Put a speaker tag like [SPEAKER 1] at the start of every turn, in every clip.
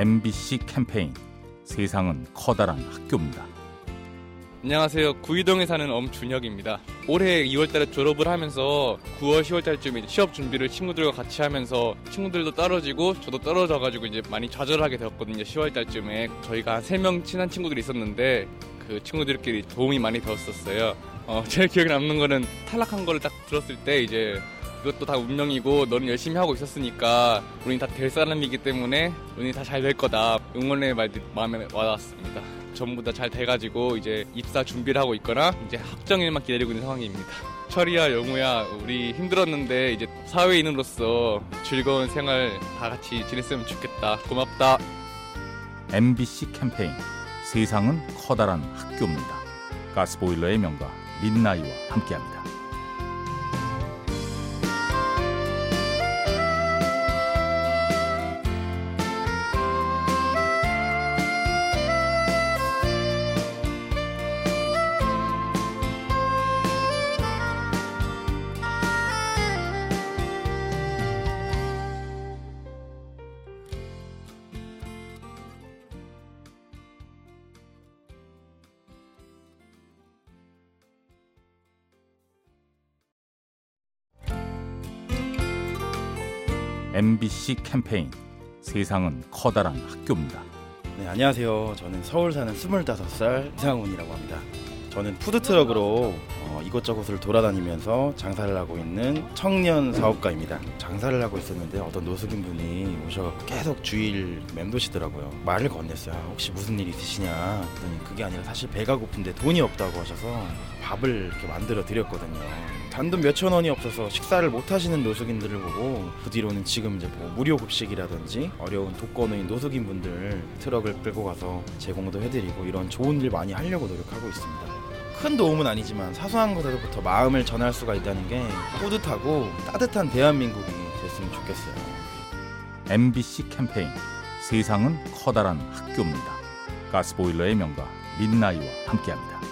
[SPEAKER 1] MBC 캠페인 세상은 커다란 학교입니다.
[SPEAKER 2] 안녕하세요. 구이동에 사는 엄준혁입니다. 올해 2월달에 졸업을 하면서 9월, 10월달쯤에 취업 준비를 친구들과 같이 하면서 친구들도 떨어지고 저도 떨어져가지고 이제 많이 좌절하게 되었거든요. 10월달쯤에 저희가 한 3명 친한 친구들이 있었는데 그 친구들끼리 도움이 많이 되었었어요. 어, 제일 기억에 남는 거는 탈락한 거를 딱 들었을 때 이제 이것도 다 운명이고 너는 열심히 하고 있었으니까 우린 다 될 사람이기 때문에 우린 다 잘 될 거다 응원의 말들 마음에 와닿았습니다. 전부 다 잘 돼가지고 이제 입사 준비를 하고 있거나 이제 확정일만 기다리고 있는 상황입니다. 철이야 영우야 우리 힘들었는데 이제 사회인으로서 즐거운 생활 다 같이 지냈으면 좋겠다. 고맙다.
[SPEAKER 1] MBC 캠페인 세상은 커다란 학교입니다. 가스보일러의 명가 민나이와 함께합니다. MBC 캠페인 세상은 커다란 학교입니다.
[SPEAKER 3] 네, 안녕하세요. 저는 서울 사는 25살 이상훈이라고 합니다. 저는 푸드트럭으로 어, 이곳저곳을 돌아다니면서 장사를 하고 있는 청년 사업가입니다. 장사를 하고 있었는데 어떤 노숙인 분이 오셔서 계속 주일 맴도시더라고요. 말을 건넸어요. 혹시 무슨 일 있으시냐? 그랬더니 그게 아니라 사실 배가 고픈데 돈이 없다고 하셔서 밥을 이렇게 만들어 드렸거든요. 단돈 몇천 원이 없어서 식사를 못 하시는 노숙인들을 보고 그 뒤로는 지금 이제 뭐 무료 급식이라든지 어려운 독거노인 노숙인 분들 트럭을 끌고 가서 제공도 해드리고 이런 좋은 일 많이 하려고 노력하고 있습니다. 큰 도움은 아니지만 사소한 것에서부터 마음을 전할 수가 있다는 게 뿌듯하고 따뜻한 대한민국이 됐으면 좋겠어요.
[SPEAKER 1] MBC 캠페인 세상은 커다란 학교입니다. 가스보일러의 명가 민나이와 함께합니다.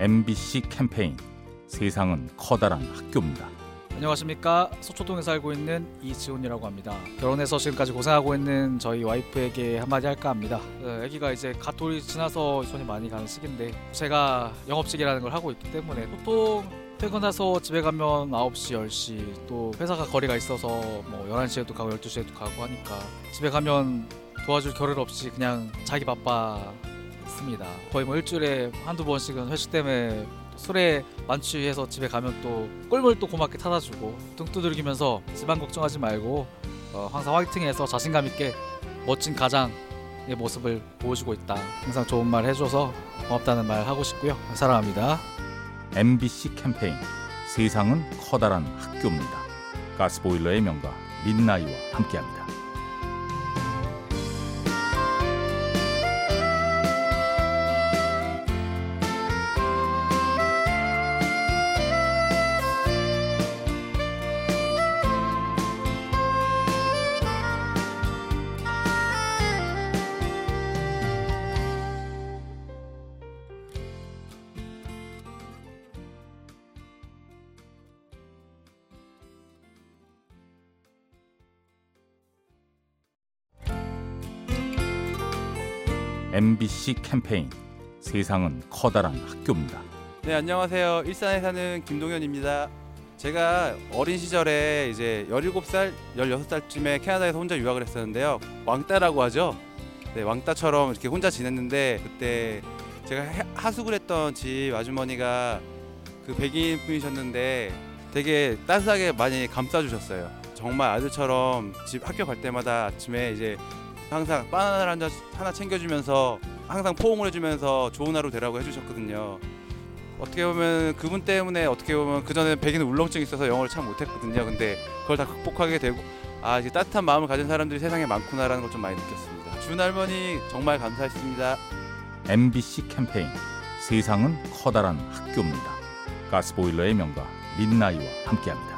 [SPEAKER 1] MBC 캠페인. 세상은 커다란 학교입니다.
[SPEAKER 4] 안녕하십니까. 서초동에 살고 있는 이지훈이라고 합니다. 결혼해서 지금까지 고생하고 있는 저희 와이프에게 한마디 할까 합니다. 어, 아기가 이제 갓 돌이 지나서 손이 많이 가는 시기인데 제가 영업직이라는 걸 하고 있기 때문에 보통 퇴근해서 집에 가면 9시, 10시 또 회사가 거리가 있어서 뭐 11시에도 가고 12시에도 가고 하니까 집에 가면 도와줄 겨를 없이 그냥 자기 바빠 있습니다 거의 뭐 일주일에 한두 번씩은 회식 때문에 술에 만취해서 집에 가면 또 꿀물 또 고맙게 타다 주고 등 두들기면서 집안 걱정하지 말고 어, 항상 화이팅해서 자신감 있게 멋진 가장의 모습을 보여주고 있다. 항상 좋은 말 해줘서 고맙다는 말 하고 싶고요. 사랑합니다.
[SPEAKER 1] MBC 캠페인 세상은 커다란 학교입니다. 가스보일러의 명가 민나이와 함께합니다. MBC 캠페인. 세상은 커다란 학교입니다.
[SPEAKER 5] 네 안녕하세요. 일산에 사는 김동현입니다. 제가 어린 시절에 이제 17살 16살쯤에 캐나다에서 혼자 유학을 했었는데요. 왕따라고 하죠? 네 왕따처럼 이렇게 혼자 지냈는데 그때 제가 해- 하숙을 했던 집 아주머니가 그 백인 분이셨는데 되게 따뜻하게 많이 감싸주셨어요. 정말 아들처럼 집 학교 갈 때마다 아침에 이제 항상 바나나를 한잔 하나 챙겨주면서 항상 포옹을 해주면서 좋은 하루 되라고 해주셨거든요. 어떻게 보면 그분 때문에 어떻게 보면 그 전에 백인 울렁증이 있어서 영어를 참 못했거든요. 근데 그걸 다 극복하게 되고 아 이제 따뜻한 마음을 가진 사람들이 세상에 많구나라는 걸 좀 많이 느꼈습니다. 준 할머니 정말 감사했습니다.
[SPEAKER 1] MBC 캠페인 세상은 커다란 학교입니다. 가스보일러의 명가 민나이와 함께합니다.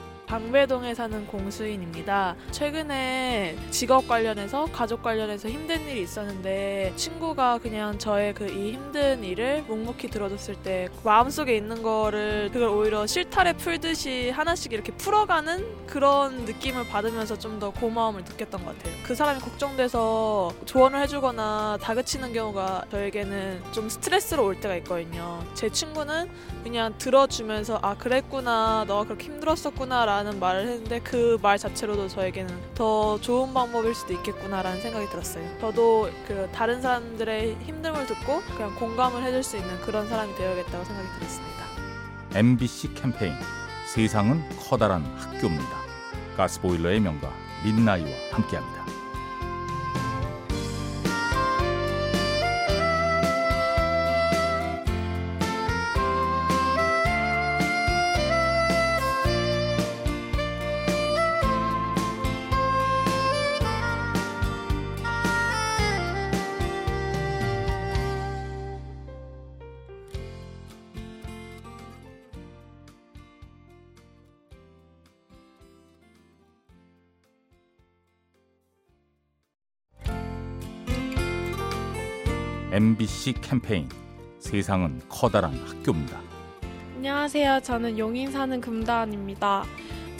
[SPEAKER 6] 방배동에 사는 공수인입니다. 최근에 직업 관련해서 가족 관련해서 힘든 일이 있었는데 친구가 그냥 저의 그 이 힘든 일을 묵묵히 들어줬을 때 마음속에 있는 거를 그걸 오히려 실타래 풀듯이 하나씩 이렇게 풀어가는 그런 느낌을 받으면서 좀 더 고마움을 느꼈던 것 같아요. 그 사람이 걱정돼서 조언을 해주거나 다그치는 경우가 저에게는 좀 스트레스로 올 때가 있거든요. 제 친구는 그냥 들어주면서 아 그랬구나 너가 그렇게 힘들었었구나라는 말을 했는데 그 말 자체로도 저에게는 더 좋은 방법일 수도 있겠구나라는 생각이 들었어요. 저도 그 다른 사람들의 힘듦을 듣고 그냥 공감을 해줄 수 있는 그런 사람이 되어야겠다고 생각이 들었습니다.
[SPEAKER 1] MBC 캠페인 세상은 커다란 학교입니다. 가스보일러의 명가 민나이와 함께합니다. MBC 캠페인 세상은 커다란 학교입니다.
[SPEAKER 7] 안녕하세요. 저는 용인 사는 금다은입니다.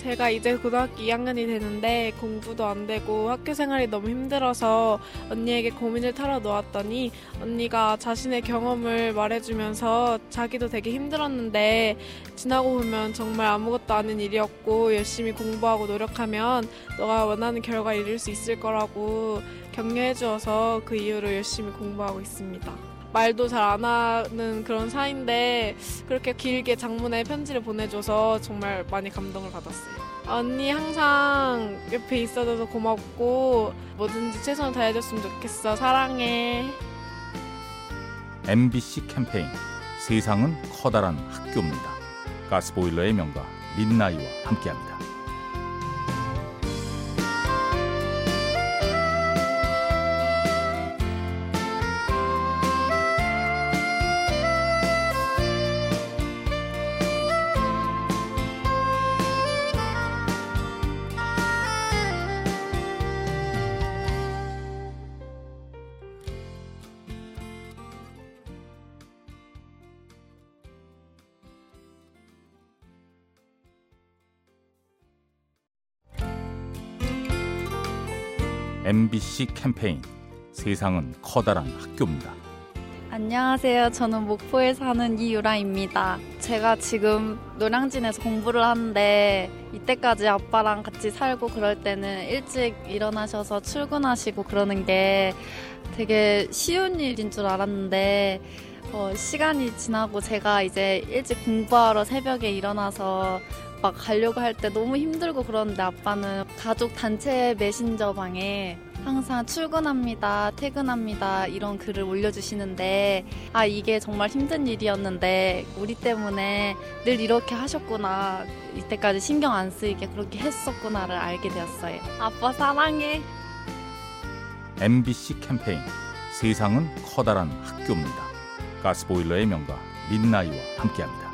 [SPEAKER 7] 제가 이제 고등학교 2학년이 되는데 공부도 안 되고 학교 생활이 너무 힘들어서 언니에게 고민을 털어 놓았더니 언니가 자신의 경험을 말해주면서 자기도 되게 힘들었는데 지나고 보면 정말 아무것도 아닌 일이었고 열심히 공부하고 노력하면 너가 원하는 결과 이룰 수 있을 거라고 격려해 주어서 그 이후로 열심히 공부하고 있습니다. 말도 잘 안 하는 그런 사이인데 그렇게 길게 장문의 편지를 보내줘서 정말 많이 감동을 받았어요. 언니 항상 옆에 있어줘서 고맙고 뭐든지 최선을 다해줬으면 좋겠어. 사랑해.
[SPEAKER 1] MBC 캠페인 세상은 커다란 학교입니다. 가스보일러의 명가 민나이와 함께합니다. MBC 캠페인 세상은 커다란 학교입니다.
[SPEAKER 8] 안녕하세요. 저는 목포에 사는 이유라입니다. 제가 지금 노량진에서 공부를 하는데 이때까지 아빠랑 같이 살고 그럴 때는 일찍 일어나셔서 출근하시고 그러는 게 되게 쉬운 일인 줄 알았는데 어, 시간이 지나고 제가 이제 일찍 공부하러 새벽에 일어나서 막 가려고 할 때 너무 힘들고 그러는데 아빠는 가족 단체 메신저 방에 항상 출근합니다, 퇴근합니다 이런 글을 올려주시는데 아 이게 정말 힘든 일이었는데 우리 때문에 늘 이렇게 하셨구나 이때까지 신경 안 쓰이게 그렇게 했었구나를 알게 되었어요. 아빠 사랑해.
[SPEAKER 1] MBC 캠페인 세상은 커다란 학교입니다. 가스보일러의 명가 민나이와 함께합니다.